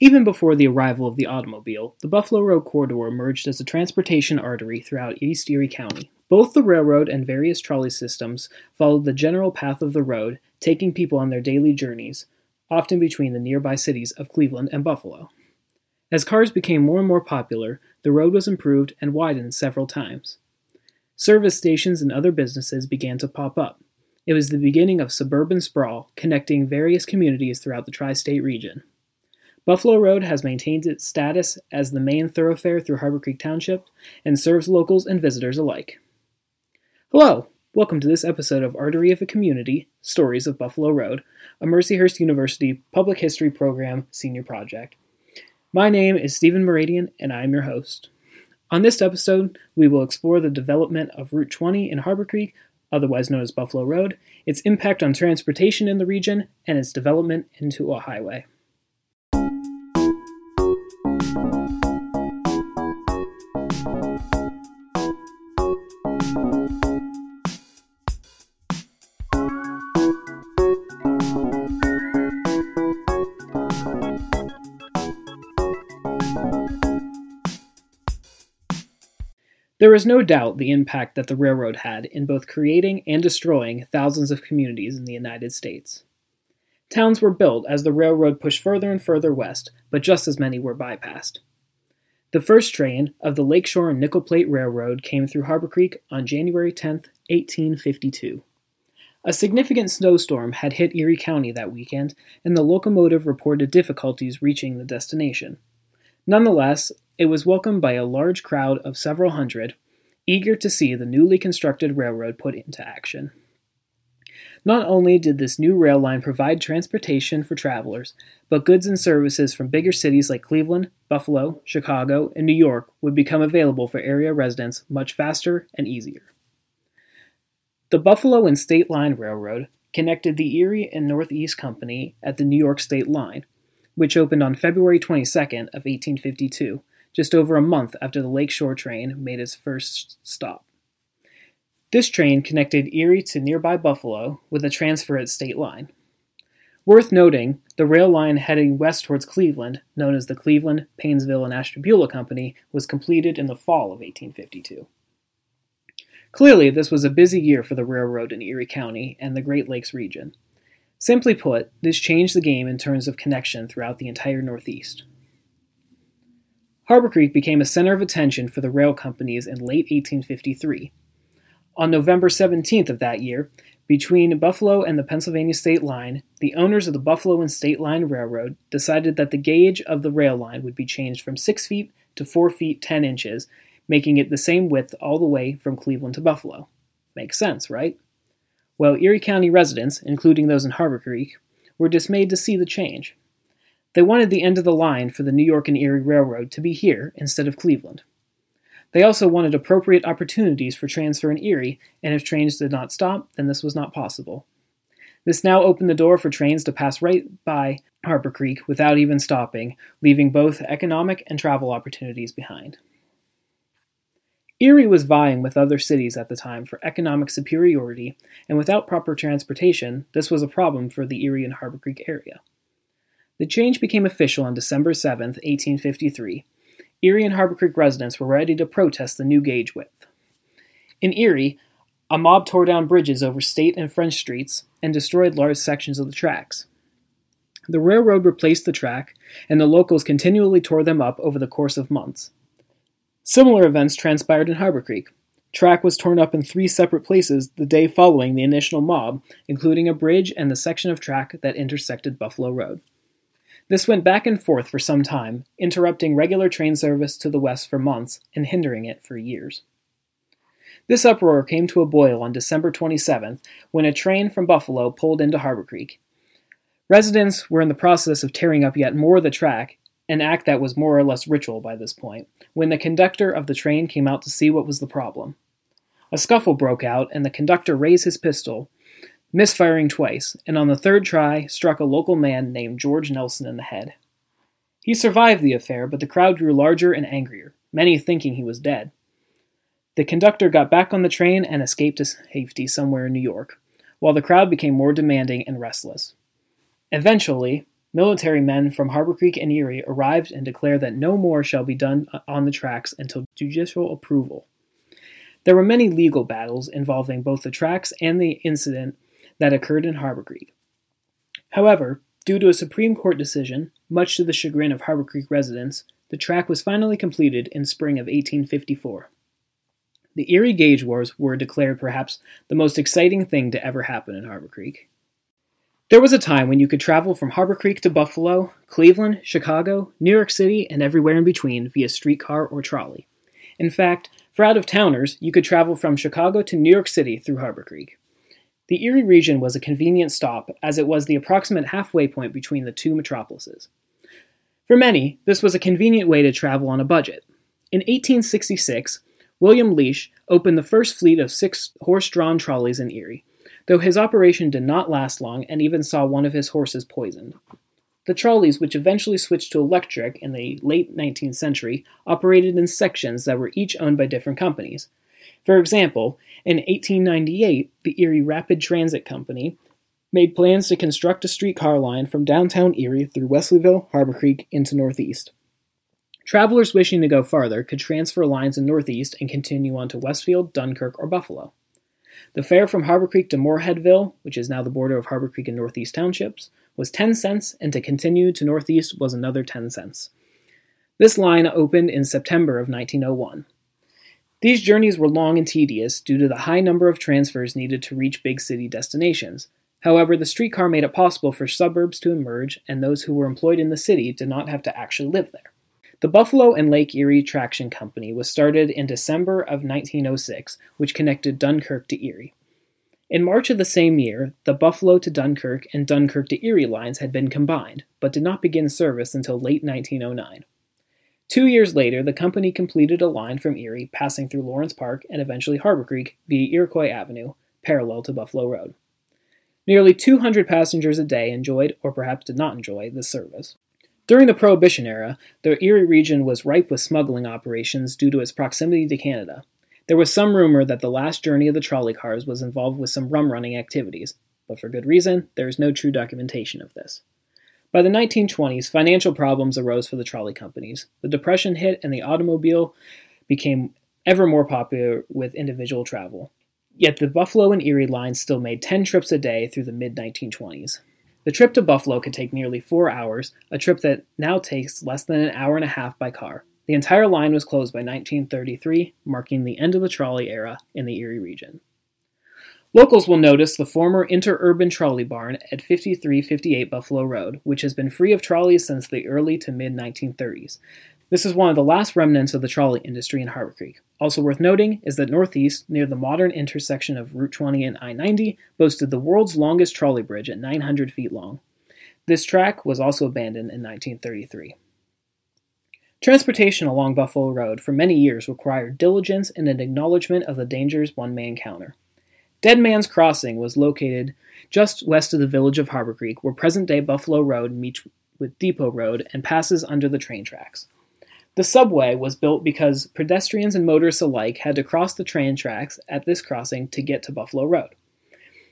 Even before the arrival of the automobile, the Buffalo Road corridor emerged as a transportation artery throughout East Erie County. Both the railroad and various trolley systems followed the general path of the road, taking people on their daily journeys, often between the nearby cities of Cleveland and Buffalo. As cars became more and more popular, the road was improved and widened several times. Service stations and other businesses began to pop up. It was the beginning of suburban sprawl, connecting various communities throughout the tri state region. Buffalo Road has maintained its status as the main thoroughfare through Harbor Creek Township and serves locals and visitors alike. Hello, welcome to this episode of Artery of a Community Stories of Buffalo Road, a Mercyhurst University Public History Program senior project. My name is Stephen Meridian, and I am your host. On this episode, we will explore the development of Route 20 in Harbor Creek, otherwise known as Buffalo Road, its impact on transportation in the region, and its development into a highway. There is no doubt the impact that the railroad had in both creating and destroying thousands of communities in the United States. Towns were built as the railroad pushed further and further west, but just as many were bypassed. The first train of the Lakeshore and Nickel Plate Railroad came through Harbor Creek on January 10, 1852. A significant snowstorm had hit Erie County that weekend, and the locomotive reported difficulties reaching the destination. Nonetheless, it was welcomed by a large crowd of several hundred, eager to see the newly constructed railroad put into action. Not only did this new rail line provide transportation for travelers, but goods and services from bigger cities like Cleveland, Buffalo, Chicago, and New York would become available for area residents much faster and easier. The Buffalo and State Line Railroad connected the Erie and Northeast Company at the New York State Line, which opened on February 22nd of 1852 just over a month after the Lakeshore train made its first stop. This train connected Erie to nearby Buffalo with a transfer at State Line. Worth noting, the rail line heading west towards Cleveland, known as the Cleveland, Painesville, and Ashtabula Company, was completed in the fall of 1852. Clearly, this was a busy year for the railroad in Erie County and the Great Lakes region. Simply put, this changed the game in terms of connection throughout the entire Northeast. Harbor Creek became a center of attention for the rail companies in late 1853. On November 17th of that year, between Buffalo and the Pennsylvania State Line, the owners of the Buffalo and State Line Railroad decided that the gauge of the rail line would be changed from 6 feet to 4 feet 10 inches, making it the same width all the way from Cleveland to Buffalo. Makes sense, right? Well, Erie County residents, including those in Harbor Creek, were dismayed to see the change. They wanted the end of the line for the New York and Erie Railroad to be here instead of Cleveland. They also wanted appropriate opportunities for transfer in Erie, and if trains did not stop, then this was not possible. This now opened the door for trains to pass right by Harbor Creek without even stopping, leaving both economic and travel opportunities behind. Erie was vying with other cities at the time for economic superiority, and without proper transportation, this was a problem for the Erie and Harbor Creek area. The change became official on December 7, 1853. Erie and Harbor Creek residents were ready to protest the new gauge width. In Erie, a mob tore down bridges over State and French streets and destroyed large sections of the tracks. The railroad replaced the track, and the locals continually tore them up over the course of months. Similar events transpired in Harbor Creek. Track was torn up in three separate places the day following the initial mob, including a bridge and the section of track that intersected Buffalo Road. This went back and forth for some time, interrupting regular train service to the west for months and hindering it for years. This uproar came to a boil on December 27th when a train from Buffalo pulled into Harbor Creek. Residents were in the process of tearing up yet more of the track, an act that was more or less ritual by this point, when the conductor of the train came out to see what was the problem. A scuffle broke out, and the conductor raised his pistol, misfiring twice, and on the third try struck a local man named George Nelson in the head. He survived the affair, but the crowd grew larger and angrier, many thinking he was dead. The conductor got back on the train and escaped to safety somewhere in New York, while the crowd became more demanding and restless. Eventually, military men from Harbor Creek and Erie arrived and declared that no more shall be done on the tracks until judicial approval. There were many legal battles involving both the tracks and the incident that occurred in Harbor Creek. However, due to a Supreme Court decision, much to the chagrin of Harbor Creek residents, the track was finally completed in spring of 1854. The Erie Gauge Wars were declared perhaps the most exciting thing to ever happen in Harbor Creek. There was a time when you could travel from Harbor Creek to Buffalo, Cleveland, Chicago, New York City, and everywhere in between via streetcar or trolley. In fact, for out of towners, you could travel from Chicago to New York City through Harbor Creek. The Erie region was a convenient stop, as it was the approximate halfway point between the two metropolises. For many, this was a convenient way to travel on a budget. In 1866, William Leach opened the first fleet of six horse drawn trolleys in Erie, though his operation did not last long and even saw one of his horses poisoned. The trolleys, which eventually switched to electric in the late 19th century, operated in sections that were each owned by different companies. For example, in 1898, the Erie Rapid Transit Company made plans to construct a streetcar line from downtown Erie through Wesleyville, Harbor Creek, into Northeast. Travelers wishing to go farther could transfer lines in Northeast and continue on to Westfield, Dunkirk, or Buffalo. The fare from Harbor Creek to Moorheadville, which is now the border of Harbor Creek and Northeast Townships, was 10 cents, and to continue to Northeast was another 10 cents. This line opened in September of 1901. These journeys were long and tedious due to the high number of transfers needed to reach big city destinations. However, the streetcar made it possible for suburbs to emerge, and those who were employed in the city did not have to actually live there. The Buffalo and Lake Erie Traction Company was started in December of 1906, which connected Dunkirk to Erie. In March of the same year, the Buffalo to Dunkirk and Dunkirk to Erie lines had been combined, but did not begin service until late 1909. Two years later, the company completed a line from Erie, passing through Lawrence Park and eventually Harbor Creek via Iroquois Avenue, parallel to Buffalo Road. Nearly 200 passengers a day enjoyed, or perhaps did not enjoy, this service. During the Prohibition era, the Erie region was ripe with smuggling operations due to its proximity to Canada. There was some rumor that the last journey of the trolley cars was involved with some rum running activities, but for good reason, there is no true documentation of this. By the 1920s, financial problems arose for the trolley companies. The Depression hit, and the automobile became ever more popular with individual travel. Yet the Buffalo and Erie lines still made 10 trips a day through the mid 1920s. The trip to Buffalo could take nearly four hours, a trip that now takes less than an hour and a half by car. The entire line was closed by 1933, marking the end of the trolley era in the Erie region. Locals will notice the former interurban trolley barn at 5358 Buffalo Road, which has been free of trolleys since the early to mid 1930s. This is one of the last remnants of the trolley industry in Harbor Creek. Also worth noting is that Northeast, near the modern intersection of Route 20 and I 90, boasted the world's longest trolley bridge at 900 feet long. This track was also abandoned in 1933. Transportation along Buffalo Road for many years required diligence and an acknowledgement of the dangers one may encounter. Dead Man's Crossing was located just west of the village of Harbor Creek, where present day Buffalo Road meets with Depot Road and passes under the train tracks. The subway was built because pedestrians and motorists alike had to cross the train tracks at this crossing to get to Buffalo Road.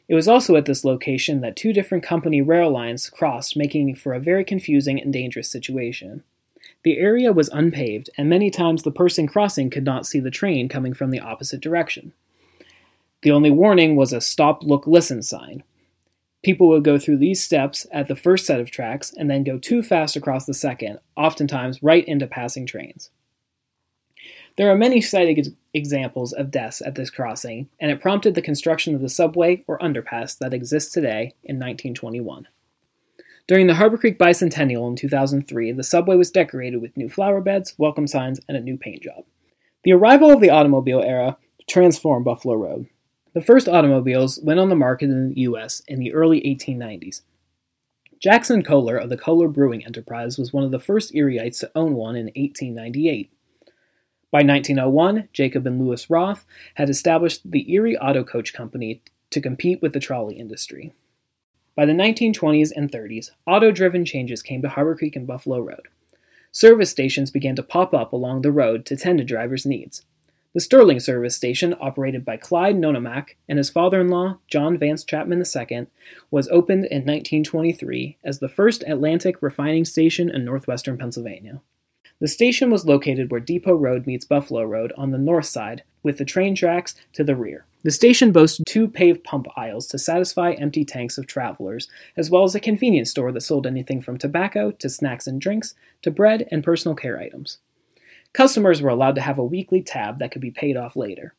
It was also at this location that two different company rail lines crossed, making for a very confusing and dangerous situation. The area was unpaved, and many times the person crossing could not see the train coming from the opposite direction. The only warning was a stop, look, listen sign, People would go through these steps at the first set of tracks and then go too fast across the second, oftentimes right into passing trains. There are many cited examples of deaths at this crossing, and it prompted the construction of the subway or underpass that exists today in 1921. During the Harbor Creek Bicentennial in 2003, the subway was decorated with new flower beds, welcome signs, and a new paint job. The arrival of the automobile era transformed Buffalo Road. The first automobiles went on the market in the U.S. in the early 1890s. Jackson Koehler of the Koehler Brewing Enterprise was one of the first Erieites to own one in 1898. By 1901, Jacob and Lewis Roth had established the Erie Auto Coach Company to compete with the trolley industry. By the 1920s and 30s, auto driven changes came to Harbor Creek and Buffalo Road. Service stations began to pop up along the road to tend to drivers' needs. The Sterling service station, operated by Clyde Nonomack and his father in law, John Vance Chapman II, was opened in 1923 as the first Atlantic refining station in northwestern Pennsylvania. The station was located where Depot Road meets Buffalo Road on the north side, with the train tracks to the rear. The station boasted two paved pump aisles to satisfy empty tanks of travelers, as well as a convenience store that sold anything from tobacco to snacks and drinks to bread and personal care items. Customers were allowed to have a weekly tab that could be paid off later.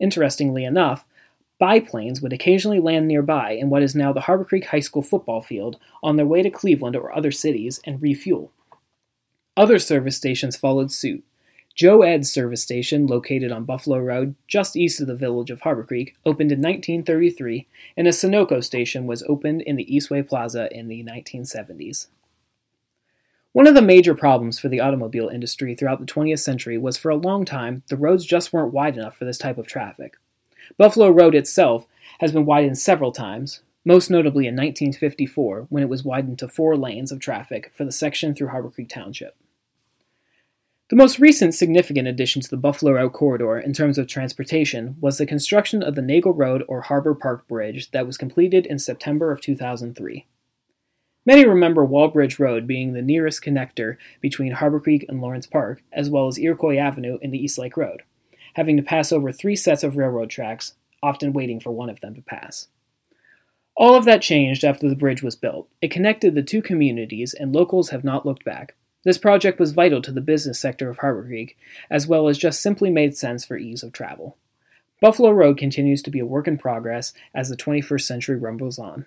Interestingly enough, biplanes would occasionally land nearby in what is now the Harbor Creek High School football field on their way to Cleveland or other cities and refuel. Other service stations followed suit. Joe Ed's service station, located on Buffalo Road, just east of the village of Harbor Creek, opened in 1933, and a Sunoco station was opened in the Eastway Plaza in the 1970s. One of the major problems for the automobile industry throughout the 20th century was for a long time the roads just weren't wide enough for this type of traffic. Buffalo Road itself has been widened several times, most notably in 1954 when it was widened to four lanes of traffic for the section through Harbor Creek Township. The most recent significant addition to the Buffalo Road corridor in terms of transportation was the construction of the Nagle Road or Harbor Park Bridge that was completed in September of 2003. Many remember Walbridge Road being the nearest connector between Harbor Creek and Lawrence Park, as well as Iroquois Avenue and the East Lake Road, having to pass over three sets of railroad tracks, often waiting for one of them to pass. All of that changed after the bridge was built. It connected the two communities, and locals have not looked back. This project was vital to the business sector of Harbor Creek, as well as just simply made sense for ease of travel. Buffalo Road continues to be a work in progress as the 21st century rumbles on.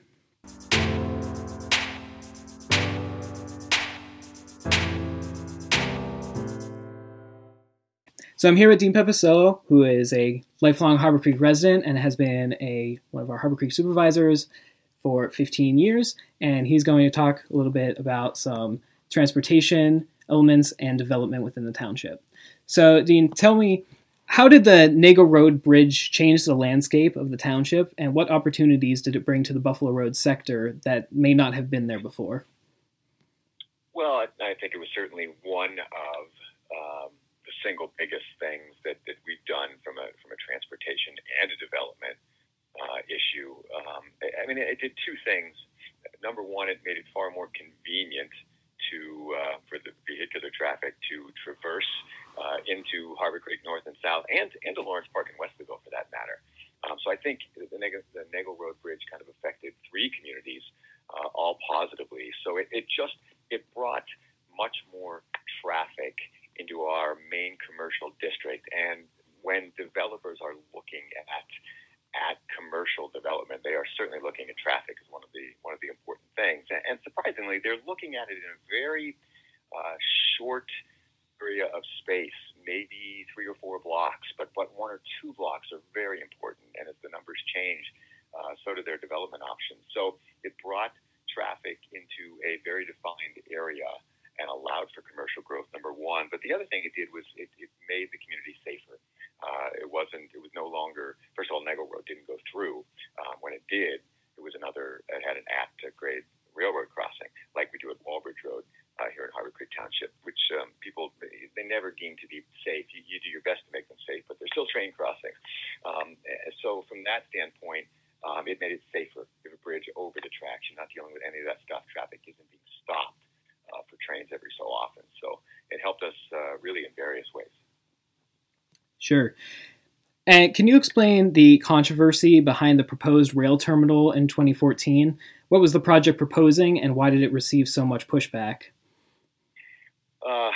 So I'm here with Dean Pepicello, who is a lifelong Harbor Creek resident and has been a one of our Harbor Creek supervisors for 15 years, and he's going to talk a little bit about some transportation elements and development within the township. So, Dean, tell me, how did the Nagle Road Bridge change the landscape of the township, and what opportunities did it bring to the Buffalo Road sector that may not have been there before? Well, I think it was certainly one of um, single biggest things that, that we've done from a from a transportation and a development uh, issue. Um, I, I mean, it did two things. Number one, it made it far more convenient to uh, for the vehicular traffic to traverse uh, into Harbor Creek North and South, and and to Lawrence Park and Wesleyville for that matter. Um, so I think the, Nagle, the Nagle Road Bridge kind of affected three communities uh, all positively. So it, it just it brought much more traffic into our main commercial district. And when developers are looking at at commercial development, they are certainly looking at traffic as one of the one of the important things. And, surprisingly, they're looking at it in a very uh, short area of space, maybe three or four blocks, but but one or two blocks are very important. And as the numbers change, uh, so do their development options. So it brought traffic into a very defined area and allowed for commercial growth. Number one, but the other thing it did was it, it made the community safer. Uh, it wasn't. It was no longer. First of all, Nagle Road didn't go through. Um, when it did, it was another. It had an at grade railroad crossing, like we do at Walbridge Road uh, here in Harbor Creek Township, which um, people they never deem to be safe. You, you do your best to make them safe, but they're still train crossings. Um, so from that standpoint, um, it made it safer. Have a bridge over the tracks. You're not dealing with any of that stuff. Traffic isn't being stopped uh, for trains every so often. So it helped us uh, really in various ways. Sure. And can you explain the controversy behind the proposed rail terminal in 2014? What was the project proposing, and why did it receive so much pushback? Uh,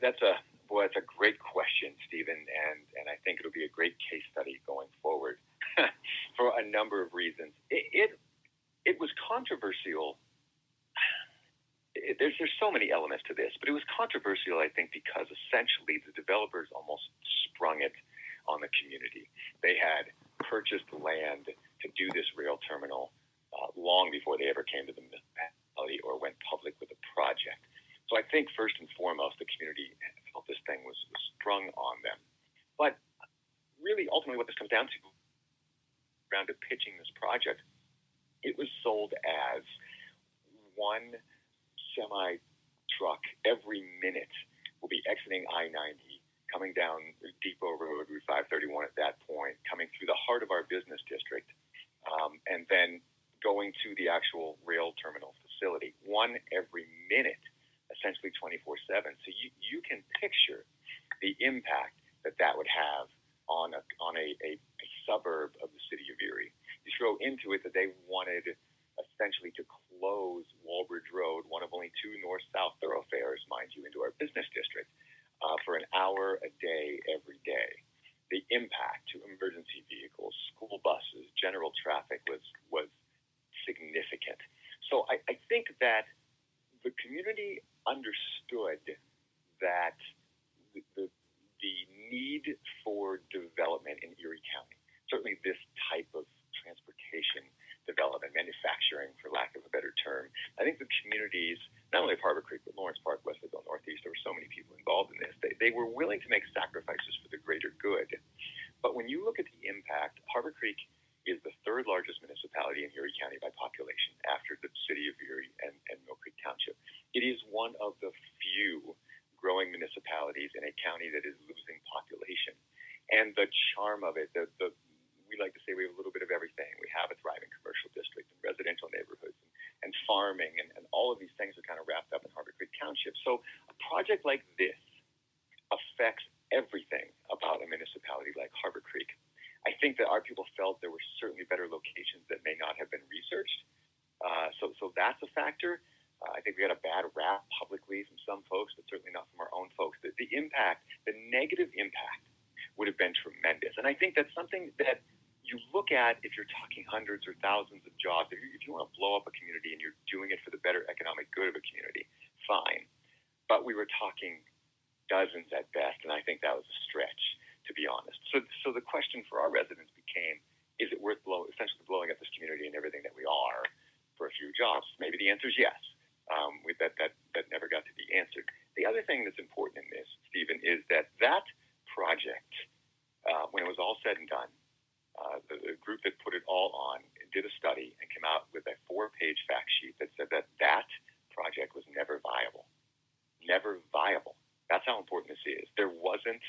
that's a boy, that's a great question, Stephen, and and I think it'll be a great case study going forward for a number of reasons. It, it it was controversial there's there's so many elements to this, but it was controversial, I think, because essentially the developers almost sprung it on the community. They had purchased land to do this rail terminal uh, long before they ever came to the municipality or went public with a project. So I think first and foremost, the community felt this thing was, was sprung on them. But really, ultimately, what this comes down to, around to pitching this project, it was sold as one semi truck every minute will be exiting I 90, coming down Depot Road, Route 531 at that point, coming through the heart of our business district, um, and then going to the actual rail terminal facility, one every minute, essentially 24 7. So you, you can picture the impact that that would have on a, on a, a, a suburb of the city of Erie. You throw into it that they wanted essentially to close Walbridge Road, one of only two north south thoroughfares, mind you, into our business district, uh, for an hour a day every day. The impact to emergency vehicles, school buses, general traffic was was significant. So I, I think that the community understood that the, the, the need for development in Erie County, certainly this type of transportation development, manufacturing, for lack of a better term. I think the communities, not only of Harbor Creek, but Lawrence Park, Wesleyville, Northeast, there were so many people involved in this. They, they were willing to make sacrifices for the greater good. But when you look at the impact, Harbor Creek is the third largest municipality in Erie County by population after the city of Erie and, and Mill Creek Township. It is one of the few growing municipalities in a county that is losing population. And the charm of it, the, the, we like to say we have a little bit of everything. We have a thriving commercial district and residential neighborhoods and, and farming, and, and all of these things are kind of wrapped up in Harbor Creek Township. So a project like this affects everything about a municipality like Harbor Creek. I think that our people felt there were certainly better locations that may not have been researched. Uh, so, so that's a factor. Uh, I think we got a bad rap publicly from some folks, but certainly not from our own folks. The, the impact, the negative impact, would have been tremendous. And I think that's something that you look at if you're talking hundreds or thousands of jobs, if you, if you want to blow up a community and doing it for the better economic good of a community, fine. But we were talking dozens at best, and I think that was a stretch, to be honest. So, so the question for our residents became, is it worth blow, essentially blowing up this community and everything that we are for a few jobs? Maybe the answer is yes. Um, that, that, that never got to be answered. The other thing that's important in this, Stephen, is that that project, uh, when it was all said and done, uh, the, the, group that put it all on did a study and came out with a four-page fact sheet that said that that project was never viable. Never viable. That's how important this is. There wasn't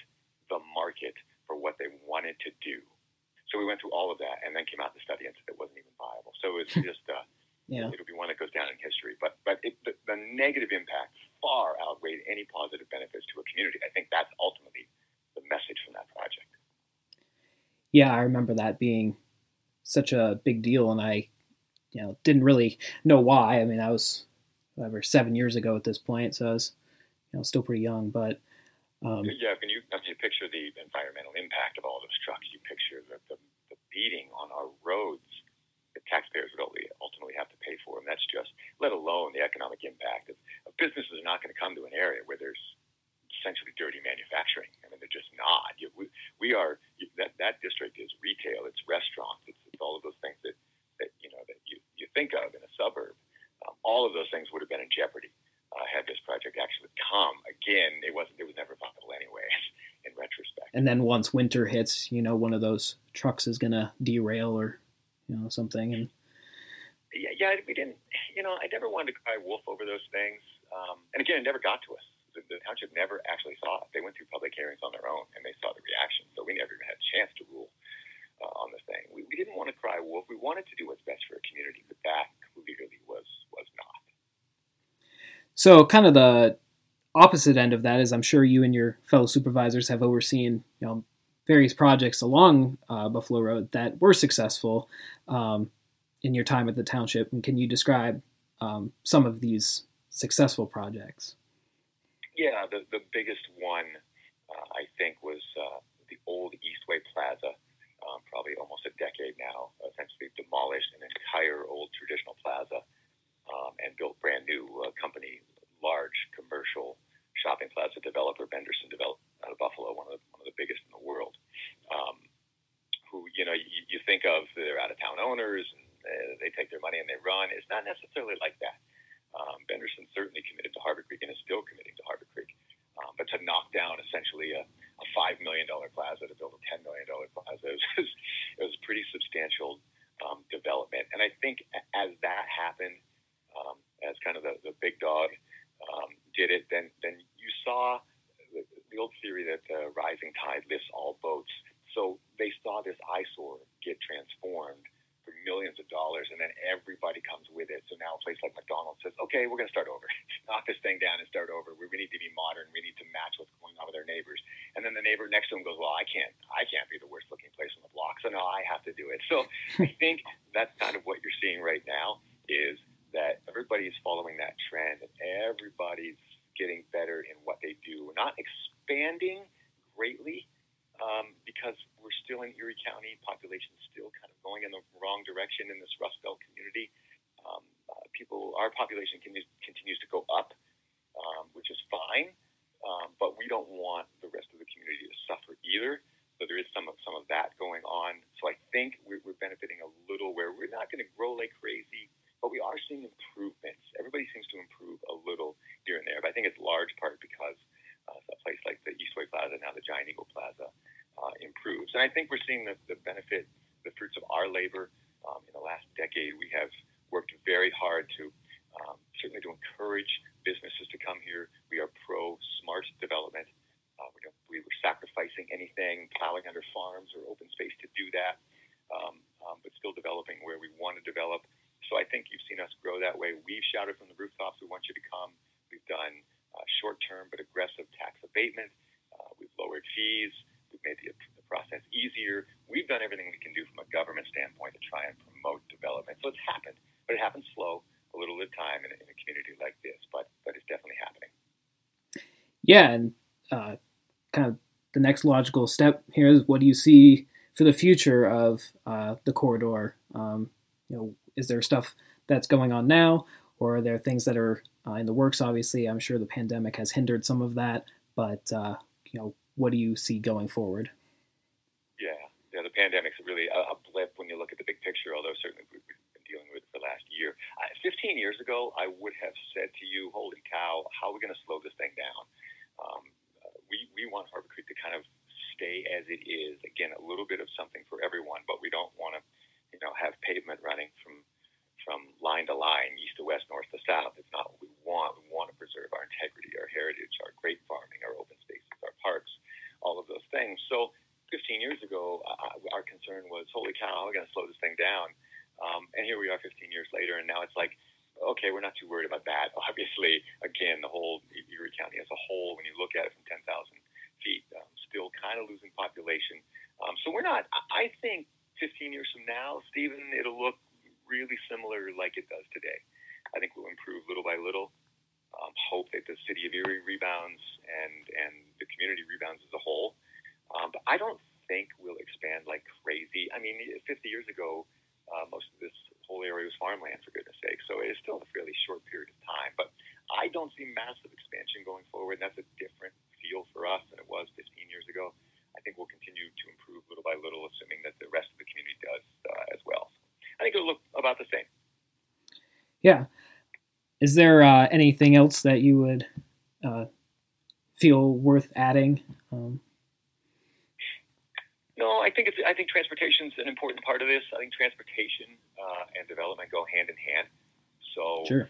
the market for what they wanted to do. So we went through all of that and then came out the study and said it wasn't even viable. So it's just uh, yeah. it'll be one that goes down in history. But but it, the, the negative impact far outweighed any positive benefits to a community. I think that's ultimately the message from that project yeah, I remember that being such a big deal, and I, you know, didn't really know why. I mean, I was whatever seven years ago at this point, so I was, you know, still pretty young. But um, yeah, when you when you picture the environmental impact of all those trucks, you picture the, the, the beating on our roads that taxpayers would ultimately have to pay for, and that's just let alone the economic impact of, of businesses are not going to come to an area where there's essentially dirty manufacturing. I mean, they're just not. You, we, we are that that district is retail, it's restaurants, it's, it's all of those things that, that you know that you, you think of in a suburb. Um, all of those things would have been in jeopardy uh, had this project actually come. Again, it wasn't. It was never viable anyway. in retrospect. And then once winter hits, you know, one of those trucks is gonna derail or you know something and. Yeah, yeah, we didn't. You know, I never wanted to cry wolf over those things. Um, and again, it never got to us the, the township never actually saw it. They went through public hearings on their own, and they saw the reaction. So we never even had a chance to rule uh, on the thing. We, we didn't want to cry wolf. We wanted to do what's best for a community, but that clearly was was not. So, kind of the opposite end of that is, I'm sure you and your fellow supervisors have overseen, you know, various projects along uh, Buffalo Road that were successful um, in your time at the township. And can you describe um, some of these successful projects? Yeah, the, the biggest one, uh, I think, was uh, the old Eastway Plaza, um, probably almost a decade now, essentially demolished an entire old traditional plaza um, and built brand new uh, company, large commercial shopping plaza developer, Benderson developed out of Buffalo, one of the, one of the biggest in the world. Um, who, you know, you, you think of they're out of town owners and uh, they take their money and they run. It's not necessarily like that. Um, Benderson certainly committed to Harbor Creek and is still committing to Harbor Creek. Um, but to knock down essentially a, a $5 million plaza to build a $10 million plaza it was, it was pretty substantial um, development. And I think as that happened, um, as kind of the, the big dog um, did it, then, then you saw the, the old theory that the rising tide lifts all boats. So they saw this eyesore get transformed for millions of dollars, and then everybody comes with it. So now a place like McDonald's says, "Okay, we're going to start over, knock this thing down and start over. We need to be modern. We need to match what's going on with our neighbors." And then the neighbor next to him goes, "Well, I can't. I can't be the worst looking place on the block, so no, I have to do it." So I think that's kind of what you're seeing right now is that everybody's following that trend, and everybody's getting better in what they do. We're not expanding greatly um, because we're still in Erie County. Population still kind of going in the wrong direction in this Rust Belt community. Um, uh, people, our population continues, continues to go up, um, which is fine, um, but we don't want the rest of the community to suffer either. So there is some of some of that going on. So I think we're, we're benefiting a little where we're not going to grow like crazy, but we are seeing improvements. Everybody seems to improve a little here and there, but I think it's large part because uh, a place like the Eastway Plaza, now the Giant Eagle Plaza, uh, improves. And I think we're seeing the, the benefit, the fruits of our labor. Um, in the last decade, we have worked very hard to um, certainly to encourage businesses to come here. We are pro smart development. Uh, we don't believe we're sacrificing anything, plowing under farms or open space to do that, um, um, but still developing where we want to develop. So I think you've seen us grow that way. We've shouted from the rooftops, we want you to come. We've done uh, short-term but aggressive tax abatement. Uh, we've lowered fees. We've made the, the process easier. We've done everything we can do from a government standpoint to try and promote development. So it's happened, but it happens slow, a little at a time in a, in a community like this. But but it's definitely happening. Yeah, and uh, kind of the next logical step here is what do you see for the future of uh, the corridor? Um, you know, is there stuff that's going on now, or are there things that are uh, in the works? Obviously, I'm sure the pandemic has hindered some of that, but uh, you know, what do you see going forward? Yeah, yeah, the pandemic's really a, a blip when you look at the big picture. Although certainly we've been dealing with it for the last year. Uh, 15 years ago, I would have said to you, "Holy cow, how are we going to slow this thing down?" Um, we we want Harbor Creek to kind of stay as it is. Again, a little bit of something for everyone, but we don't want to, you know, have pavement running from from line to line, east to west, north to south. It's not what we want. We want to preserve our integrity, our heritage, our great farming, our open spaces, our parks, all of those things. So 15 years ago, uh, our concern was, holy cow, we're going to slow this thing down. Um, and here we are 15 years later, and now it's like, okay, we're not too worried about that. Obviously, again, the whole Erie County as a whole, when you look at it from 10,000 feet, um, still kind of losing population. Um, so we're not, I think 15 years from now, Stephen, it'll look really similar like it does today. I think we'll improve little by little. Um, hope that the city of Erie rebounds and and the community rebounds as a whole. Um, but I don't think we'll expand like crazy. I mean, 50 years ago, uh, most of this whole area was farmland, for goodness sake. So it is still a fairly short period of time. But I don't see massive expansion going forward. And that's a different feel for us than it was 15 years ago. I think we'll continue to improve little by little, assuming that the rest of the community does uh, as well. I think it'll look about the same. Yeah. Is there uh, anything else that you would uh, feel worth adding? Um, no, I think it's. I think transportation is an important part of this. I think transportation development go hand in hand. So sure.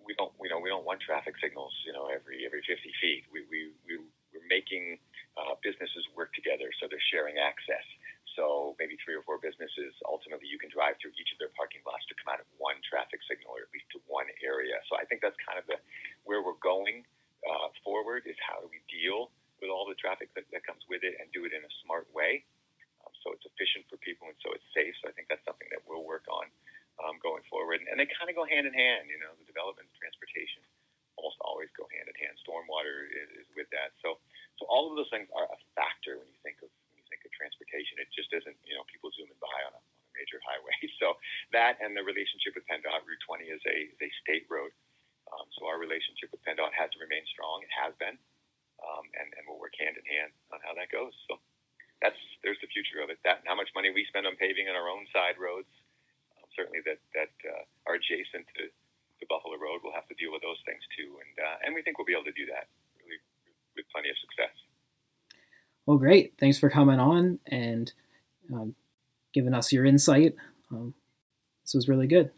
we don't, you know, we don't want traffic signals, you know, every every 50 feet. We we, we we're making uh, businesses work together, so they're sharing access. So maybe three or four businesses. Ultimately, you can drive through each of their parking lots to come out of one traffic signal, or at least to one area. So I think that's kind of the where we're going uh, forward. Is how do we deal with all the traffic that, that comes with it and do it in a smart way, um, so it's efficient for people and so it's safe. So I think that's something that we'll work on um, going forward. And, and they kind of go hand in hand. You know, the development and transportation almost always go hand in hand. Stormwater is, is with that. So so all of those things are a factor when you think of when you think of transportation. It just isn't, you know, people zooming by on a, on a major highway. So that and the relationship with PennDOT, Route 20 is a, is a state road. Um, so our relationship with PennDOT has to remain strong. It has been, um, and, and we'll work hand in hand on how that goes. So that's there's the future of it. That how much money we spend on paving on our own side roads, um, certainly that that uh, are adjacent to the Buffalo Road, we'll have to deal with those things too, and uh, and we think we'll be able to do that really with plenty of success. Well, great. Thanks for coming on and um, giving us your insight. Um, this was really good.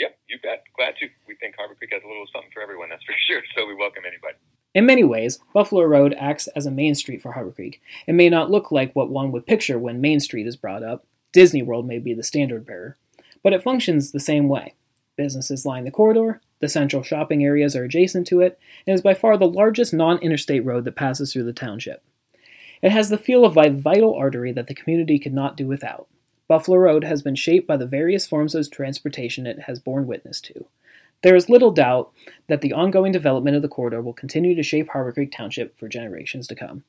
Yep, you bet. Glad to. We think Harbor Creek has a little something for everyone, that's for sure. So we welcome anybody. In many ways, Buffalo Road acts as a main street for Harbor Creek. It may not look like what one would picture when Main Street is brought up. Disney World may be the standard bearer, but it functions the same way. Businesses line the corridor, the central shopping areas are adjacent to it, and is by far the largest non interstate road that passes through the township. It has the feel of a vital artery that the community could not do without. Buffalo Road has been shaped by the various forms of transportation it has borne witness to. There is little doubt that the ongoing development of the corridor will continue to shape Harbor Creek Township for generations to come.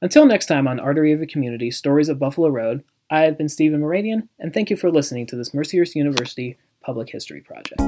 Until next time on Artery of a Community Stories of Buffalo Road, I have been Stephen Moradian, and thank you for listening to this Mercyhurst University Public History Project.